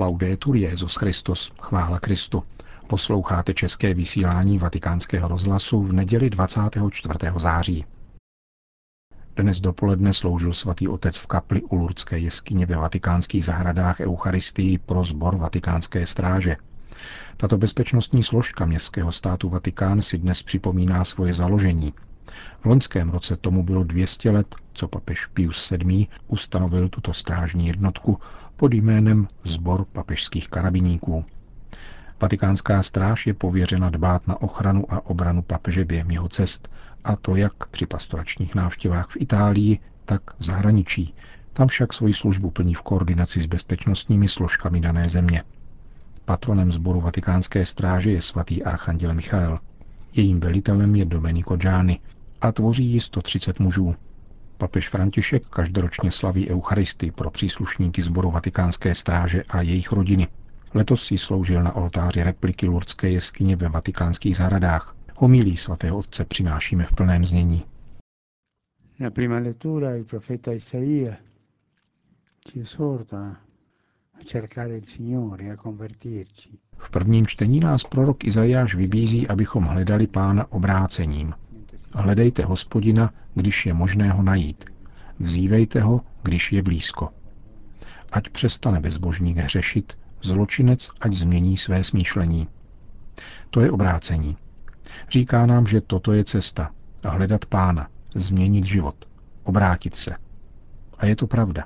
Laudetur Jezus Christus, chvála Kristu. Posloucháte české vysílání Vatikánského rozhlasu v neděli 24. září. Dnes dopoledne sloužil svatý otec v kapli u Lurdské jeskyně ve vatikánských zahradách Eucharistii pro sbor vatikánské stráže. Tato bezpečnostní složka městského státu Vatikán si dnes připomíná svoje založení. V loňském roce tomu bylo 200 let, co papež Pius VII. ustanovil tuto strážní jednotku pod jménem Zbor papežských karabiníků. Vatikánská stráž je pověřena dbát na ochranu a obranu papeže během jeho cest, a to jak při pastoračních návštěvách v Itálii, tak v zahraničí. Tam však svoji službu plní v koordinaci s bezpečnostními složkami dané země. Patronem sboru vatikánské stráže je svatý archanděl Michael. Jejím velitelem je Domenico Gianni a tvoří ji 130 mužů. Papež František každoročně slaví Eucharisty pro příslušníky sboru vatikánské stráže a jejich rodiny. Letos si sloužil na oltáři repliky Lurdské jeskyně ve vatikánských zahradách. Homilí svatého otce přinášíme v plném znění. La prima lettura il profeta Isaia ci esorta a cercare il Signore, a convertirci. V prvním čtení nás prorok Izajáš vybízí, abychom hledali pána obrácením. Hledejte hospodina, když je možné ho najít. Vzívejte ho, když je blízko. Ať přestane bezbožník hřešit, zločinec ať změní své smýšlení. To je obrácení. Říká nám, že toto je cesta. Hledat pána, změnit život, obrátit se. A je to pravda.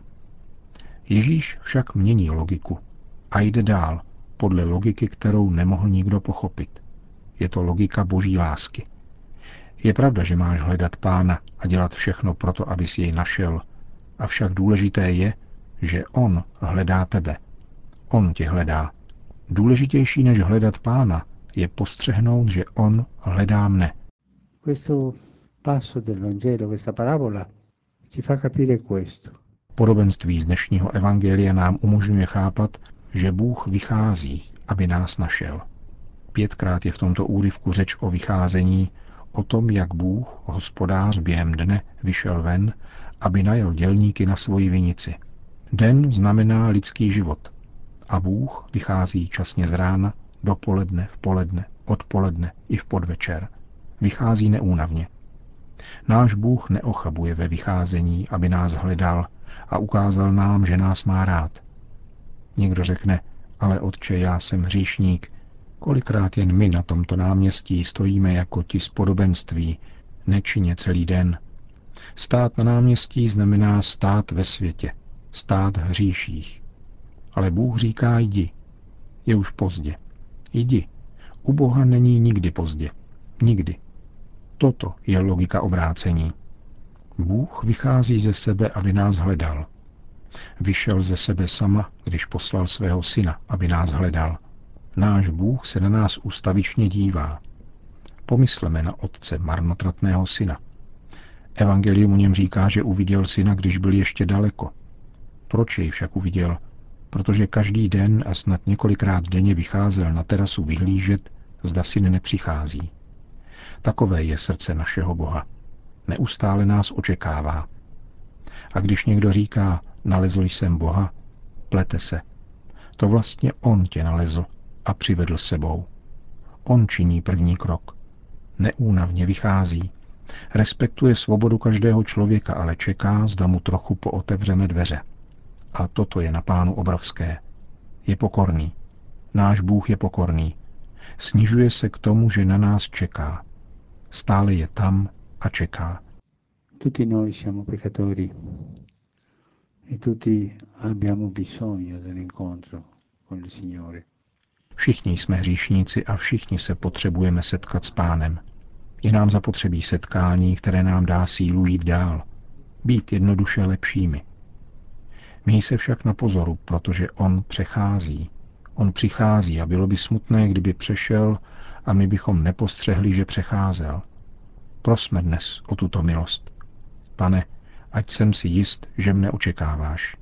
Ježíš však mění logiku a jde dál, podle logiky, kterou nemohl nikdo pochopit. Je to logika boží lásky. Je pravda, že máš hledat pána a dělat všechno proto, abys jej našel, avšak důležité je, že on hledá tebe. On tě hledá. Důležitější než hledat pána je postřehnout, že on hledá mne. Questo passo del Vangelo, questa parabola, ci fa capire questo. Podobenství z dnešního evangelia nám umožňuje chápat, že Bůh vychází, aby nás našel. Pětkrát je v tomto úryvku řeč o vycházení, o tom, jak Bůh, hospodář, během dne vyšel ven, aby najel dělníky na svoji vinici. Den znamená lidský život a Bůh vychází časně z rána, dopoledne, v poledne, odpoledne i v podvečer. Vychází neúnavně. Náš Bůh neochabuje ve vycházení, aby nás hledal a ukázal nám, že nás má rád. Někdo řekne, ale otče, já jsem hříšník, kolikrát jen my na tomto náměstí stojíme jako ti z podobenství, nečině celý den. Stát na náměstí znamená stát ve světě, stát hříších. Ale Bůh říká jdi. Je už pozdě. Jdi. U Boha není nikdy pozdě. Nikdy. Toto je logika obrácení. Bůh vychází ze sebe, aby nás hledal. Vyšel ze sebe sama, když poslal svého syna, aby nás hledal. Náš Bůh se na nás ustavičně dívá. Pomysleme na otce marnotratného syna. Evangelium o něm říká, že uviděl syna, když byl ještě daleko. Proč jej však uviděl? Protože každý den a snad několikrát denně vycházel na terasu vyhlížet, zda syn nepřichází. Takové je srdce našeho Boha. Neustále nás očekává. A když někdo říká, nalezl jsem Boha, plete se. To vlastně On tě nalezl a přivedl s sebou. On činí první krok. Neúnavně vychází. Respektuje svobodu každého člověka, ale čeká, zda mu trochu pootevřeme dveře. A toto je na pánu obrovské. Je pokorný. Náš Bůh je pokorný. Snižuje se k tomu, že na nás čeká. Stále je tam a čeká. Tutti noi siamo peccatori e tutti abbiamo bisogno dell'incontro con il Signore. Všichni jsme hříšníci a všichni se potřebujeme setkat s pánem. Je nám zapotřebí setkání, které nám dá sílu jít dál. Být jednoduše lepšími. Měj se však na pozoru, protože on přechází. On přichází a bylo by smutné, kdyby přešel a my bychom nepostřehli, že přecházel. Prosme dnes o tuto milost. Pane, ať jsem si jist, že mne očekáváš.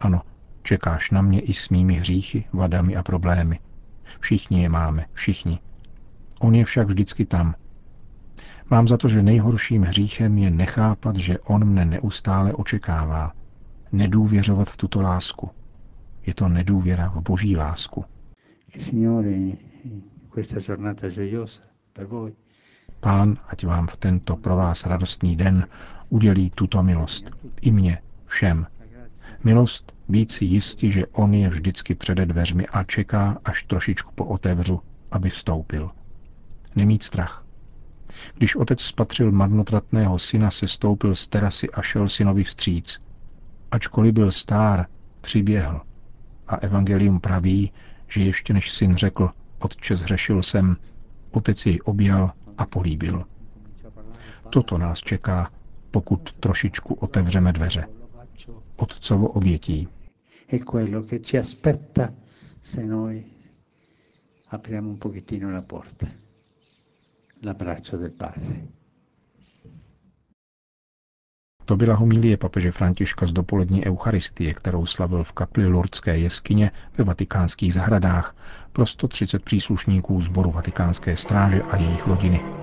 Ano, čekáš na mě i s mými hříchy, vadami a problémy. Všichni je máme, všichni. On je však vždycky tam. Mám za to, že nejhorším hříchem je nechápat, že on mne neustále očekává. Nedůvěřovat v tuto lásku. Je to nedůvěra v boží lásku. Pán, ať vám v tento pro vás radostný den udělí tuto milost. I mě, všem. Milost být si jistí, že On je vždycky přede dveřmi a čeká, až trošičku pootevřu, aby vstoupil. Nemít strach. Když otec spatřil marnotratného syna, se stoupil z terasy a šel synovi vstříc. Ačkoliv byl stár, přiběhl. A evangelium praví, že ještě než syn řekl, otče zhřešil jsem, otec jej objal a políbil. Toto nás čeká, pokud trošičku otevřeme dveře. Otcovo obětí. È quello che ci aspetta se noi apriamo un pochettino la porta, l'abbraccio del Padre. To byla homilie papeže Františka z dopolední eucharistie, kterou slavil v kapli Lurdské jeskyně ve vatikánských zahradách pro 130 příslušníků sboru vatikánské stráže a jejich rodiny.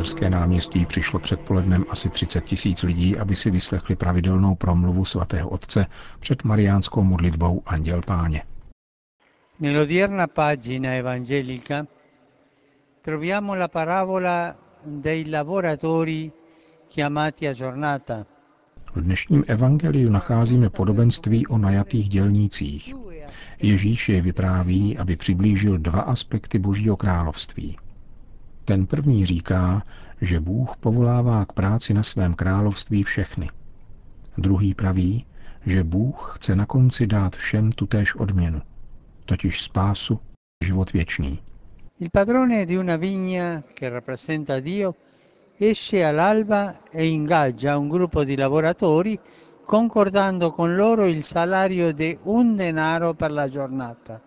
Svatopetrské náměstí přišlo předpolednem asi 30 tisíc lidí, aby si vyslechli pravidelnou promluvu svatého otce před mariánskou modlitbou Anděl Páně. Nell'odierna pagina evangelica troviamo la parabola dei lavoratori chiamati a giornata. V dnešním evangeliu nacházíme podobenství o najatých dělnících. Ježíš je vypráví, aby přiblížil dva aspekty Božího království – ten první říká, že Bůh povolává k práci na svém království všechny. Druhý praví, že Bůh chce na konci dát všem tutéž odměnu, totiž spásu, život věčný. Il padrone di una vigna che rappresenta Dio esce all'alba e ingaggia un gruppo di lavoratori concordando con loro il salario di un denaro per la giornata.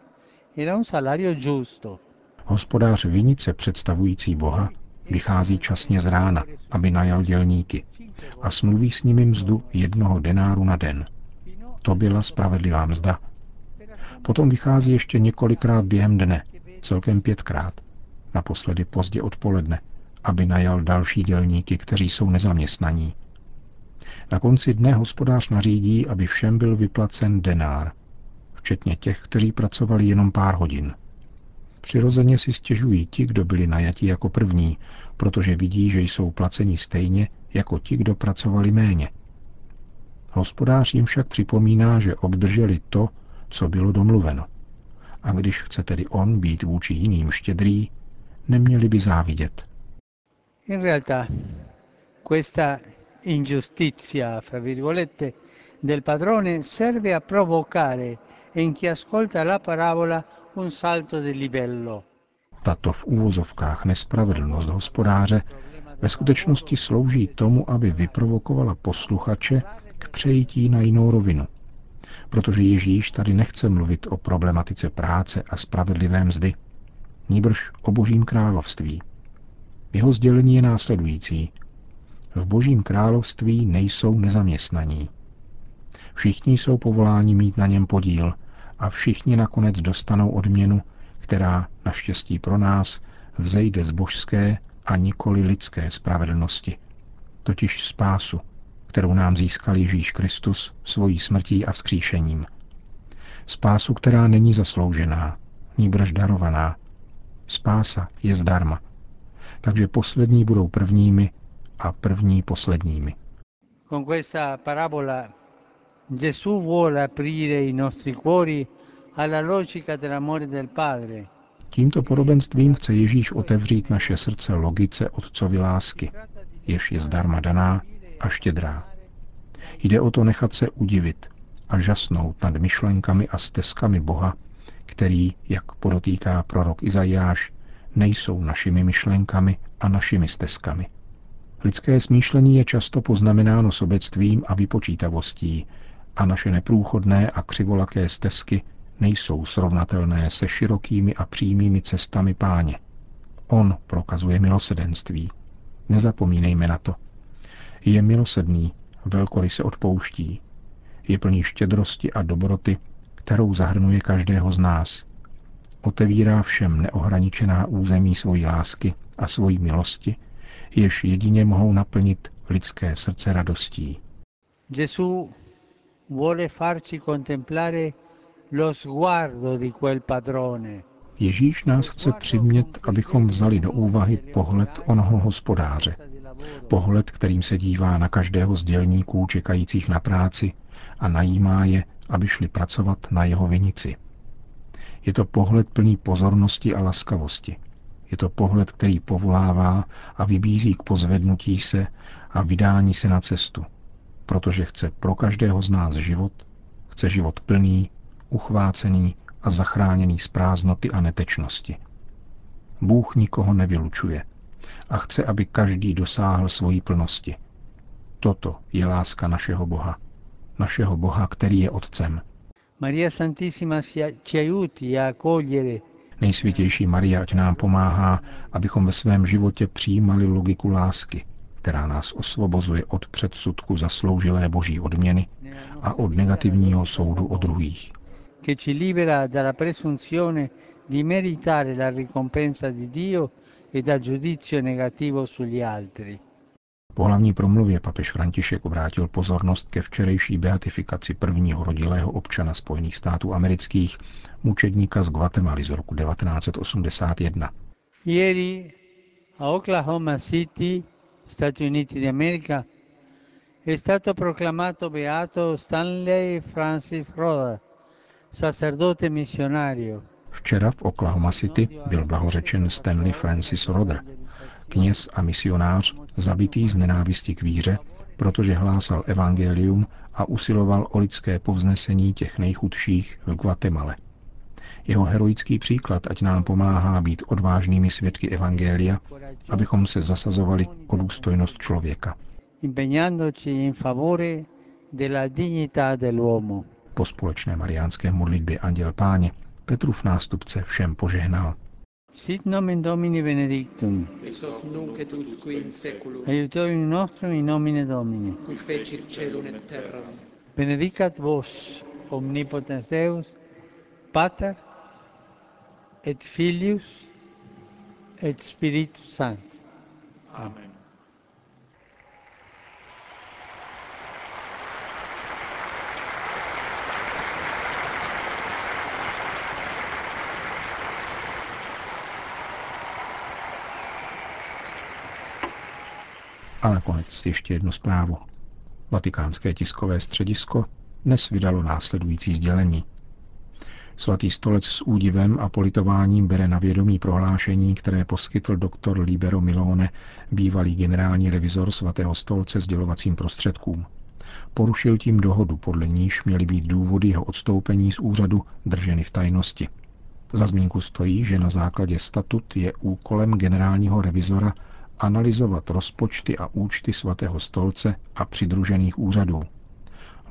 Era un salario giusto. Hospodář vinice představující Boha vychází časně z rána, aby najal dělníky a smluví s nimi mzdu jednoho denáru na den. To byla spravedlivá mzda. Potom vychází ještě několikrát během dne, celkem pětkrát, naposledy pozdě odpoledne, aby najal další dělníky, kteří jsou nezaměstnaní. Na konci dne hospodář nařídí, aby všem byl vyplacen denár, včetně těch, kteří pracovali jenom pár hodin. Přirozeně si stěžují ti, kdo byli najati jako první, protože vidí, že jsou placeni stejně jako ti, kdo pracovali méně. Hospodář jim však připomíná, že obdrželi to, co bylo domluveno. A když chce tedy on být vůči jiným štědrý, neměli by závidět. In realtà, questa ingiustizia, fra virgolette, del padrone serve a provocare in chi ascolta la parabola un salto di livello. Tato v úvozovkách nespravedlnost hospodáře ve skutečnosti slouží tomu, aby vyprovokovala posluchače k přejítí na jinou rovinu. Protože Ježíš tady nechce mluvit o problematice práce a spravedlivé mzdy, níbrž o božím království. Jeho sdělení je následující. V božím království nejsou nezaměstnaní. Všichni jsou povoláni mít na něm podíl a všichni nakonec dostanou odměnu, která, naštěstí pro nás, vzejde z božské a nikoli lidské spravedlnosti, totiž spásu, kterou nám získal Ježíš Kristus svojí smrtí a vzkříšením. Spásu, která není zasloužená, níbrž darovaná. Spása je zdarma. Takže poslední budou prvními a první posledními. Con questa parabola Gesù vuole aprire i nostri cuori alla logica dell'amore del Padre. Tímto podobenstvím chce Ježíš otevřít naše srdce logice Otcovy lásky, jež je zdarma daná a štědrá. Jde o to nechat se udivit a žasnout nad myšlenkami a stezkami Boha, který, jak podotýká prorok Izajáš, nejsou našimi myšlenkami a našimi stezkami. Lidské smýšlení je často poznamenáno sobectvím a vypočítavostí, a naše neprůchodné a křivolaké stezky nejsou srovnatelné se širokými a přímými cestami páně. On prokazuje milosedenství. Nezapomínejme na to. Je milosedný velkoryse odpouští. Je plný štědrosti a dobroty, kterou zahrnuje každého z nás. Otevírá všem neohraničená území svojí lásky a svojí milosti, jež jedině mohou naplnit lidské srdce radostí. Vuole farci contemplare lo sguardo di quel padrone. Ježíš nás chce přimět, abychom vzali do úvahy pohled onoho hospodáře. Pohled, kterým se dívá na každého z dělníků čekajících na práci a najímá je, aby šli pracovat na jeho vinici. Je to pohled plný pozornosti a laskavosti. Je to pohled, který povolává a vybízí k pozvednutí se a vydání se na cestu, protože chce pro každého z nás život, chce život plný, uchvácený a zachráněný z prázdnoty a netečnosti. Bůh nikoho nevylučuje a chce, aby každý dosáhl svojí plnosti. Toto je láska našeho Boha. Našeho Boha, který je Otcem. Maria Santissima ci aiuti a cogliere Nejsvětější Maria ať nám pomáhá, abychom ve svém životě přijímali logiku lásky, která nás osvobozuje od předsudku zasloužilé boží odměny a od negativního soudu o druhých. che ci libera dalla presunzione di meritare la ricompensa di Dio e dal giudizio negativo sugli altri. Po hlavní promluvě papež František obrátil pozornost ke včerejší beatifikaci prvního rodilého občana Spojených států amerických, mučedníka z Guatemaly z roku 1981. Ieri a Oklahoma City, Stati Uniti d'America, è stato proclamato beato Stanley Francis Roda, sacerdote missionario. Včera v Oklahoma City byl blahořečen Stanley Francis Roder, kněz a misionář zabitý z nenávisti k víře, protože hlásal evangelium a usiloval o lidské povznesení těch nejchudších v Guatemale. Jeho heroický příklad ať nám pomáhá být odvážnými svědky evangelia, abychom se zasazovali o důstojnost člověka. impegnandoci in favore della dignità dell'uomo. Po společné mariánské modlitbě Anděl Páně Petrův nástupce všem požehnal. Sit nomen Domini benedictum. ex hoc nunc et usque in seculum, Aiutorium nostrum in nomine Domini. qui fecit celum et terram. Benedicat vos, omnipotens Deus, Pater, et Filius, et Spiritus Sanctus. Amen. A nakonec ještě jednu zprávu. Vatikánské tiskové středisko dnes vydalo následující sdělení. Svatý stolec s údivem a politováním bere na vědomí prohlášení, které poskytl doktor Libero Milone, bývalý generální revizor svatého stolce s dělovacím prostředkům. Porušil tím dohodu, podle níž měly být důvody jeho odstoupení z úřadu drženy v tajnosti. Za zmínku stojí, že na základě statut je úkolem generálního revizora analyzovat rozpočty a účty svatého stolce a přidružených úřadů.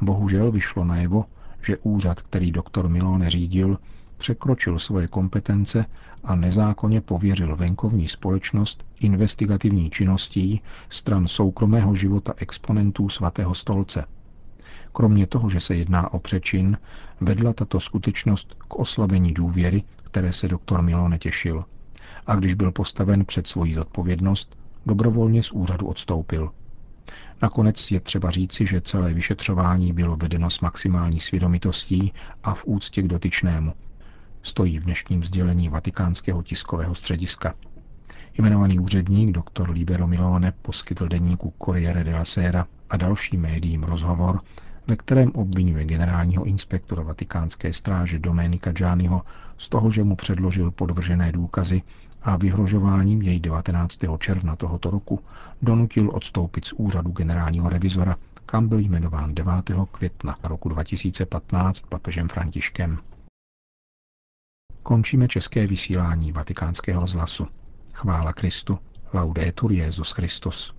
Bohužel vyšlo najevo, že úřad, který doktor Milone řídil, překročil svoje kompetence a nezákonně pověřil venkovní společnost investigativní činností stran soukromého života exponentů svatého stolce. Kromě toho, že se jedná o přečin, vedla tato skutečnost k oslabení důvěry, které se doktor Milone těšil. A když byl postaven před svoji zodpovědnost, dobrovolně z úřadu odstoupil. Nakonec je třeba říci, že celé vyšetřování bylo vedeno s maximální svědomitostí a v úctě k dotyčnému. Stojí v dnešním sdělení vatikánského tiskového střediska. Jmenovaný úředník dr. Libero Milone poskytl deníku Corriere della Sera a dalším médiím rozhovor, ve kterém obvinuje generálního inspektora vatikánské stráže Domenika Gianniho z toho, že mu předložil podvržené důkazy a vyhrožováním jej 19. června tohoto roku donutil odstoupit z úřadu generálního revizora, kam byl jmenován 9. května roku 2015 papežem Františkem. Končíme české vysílání vatikánského rozhlasu. Chvála Kristu. Laudetur Jezus Christus.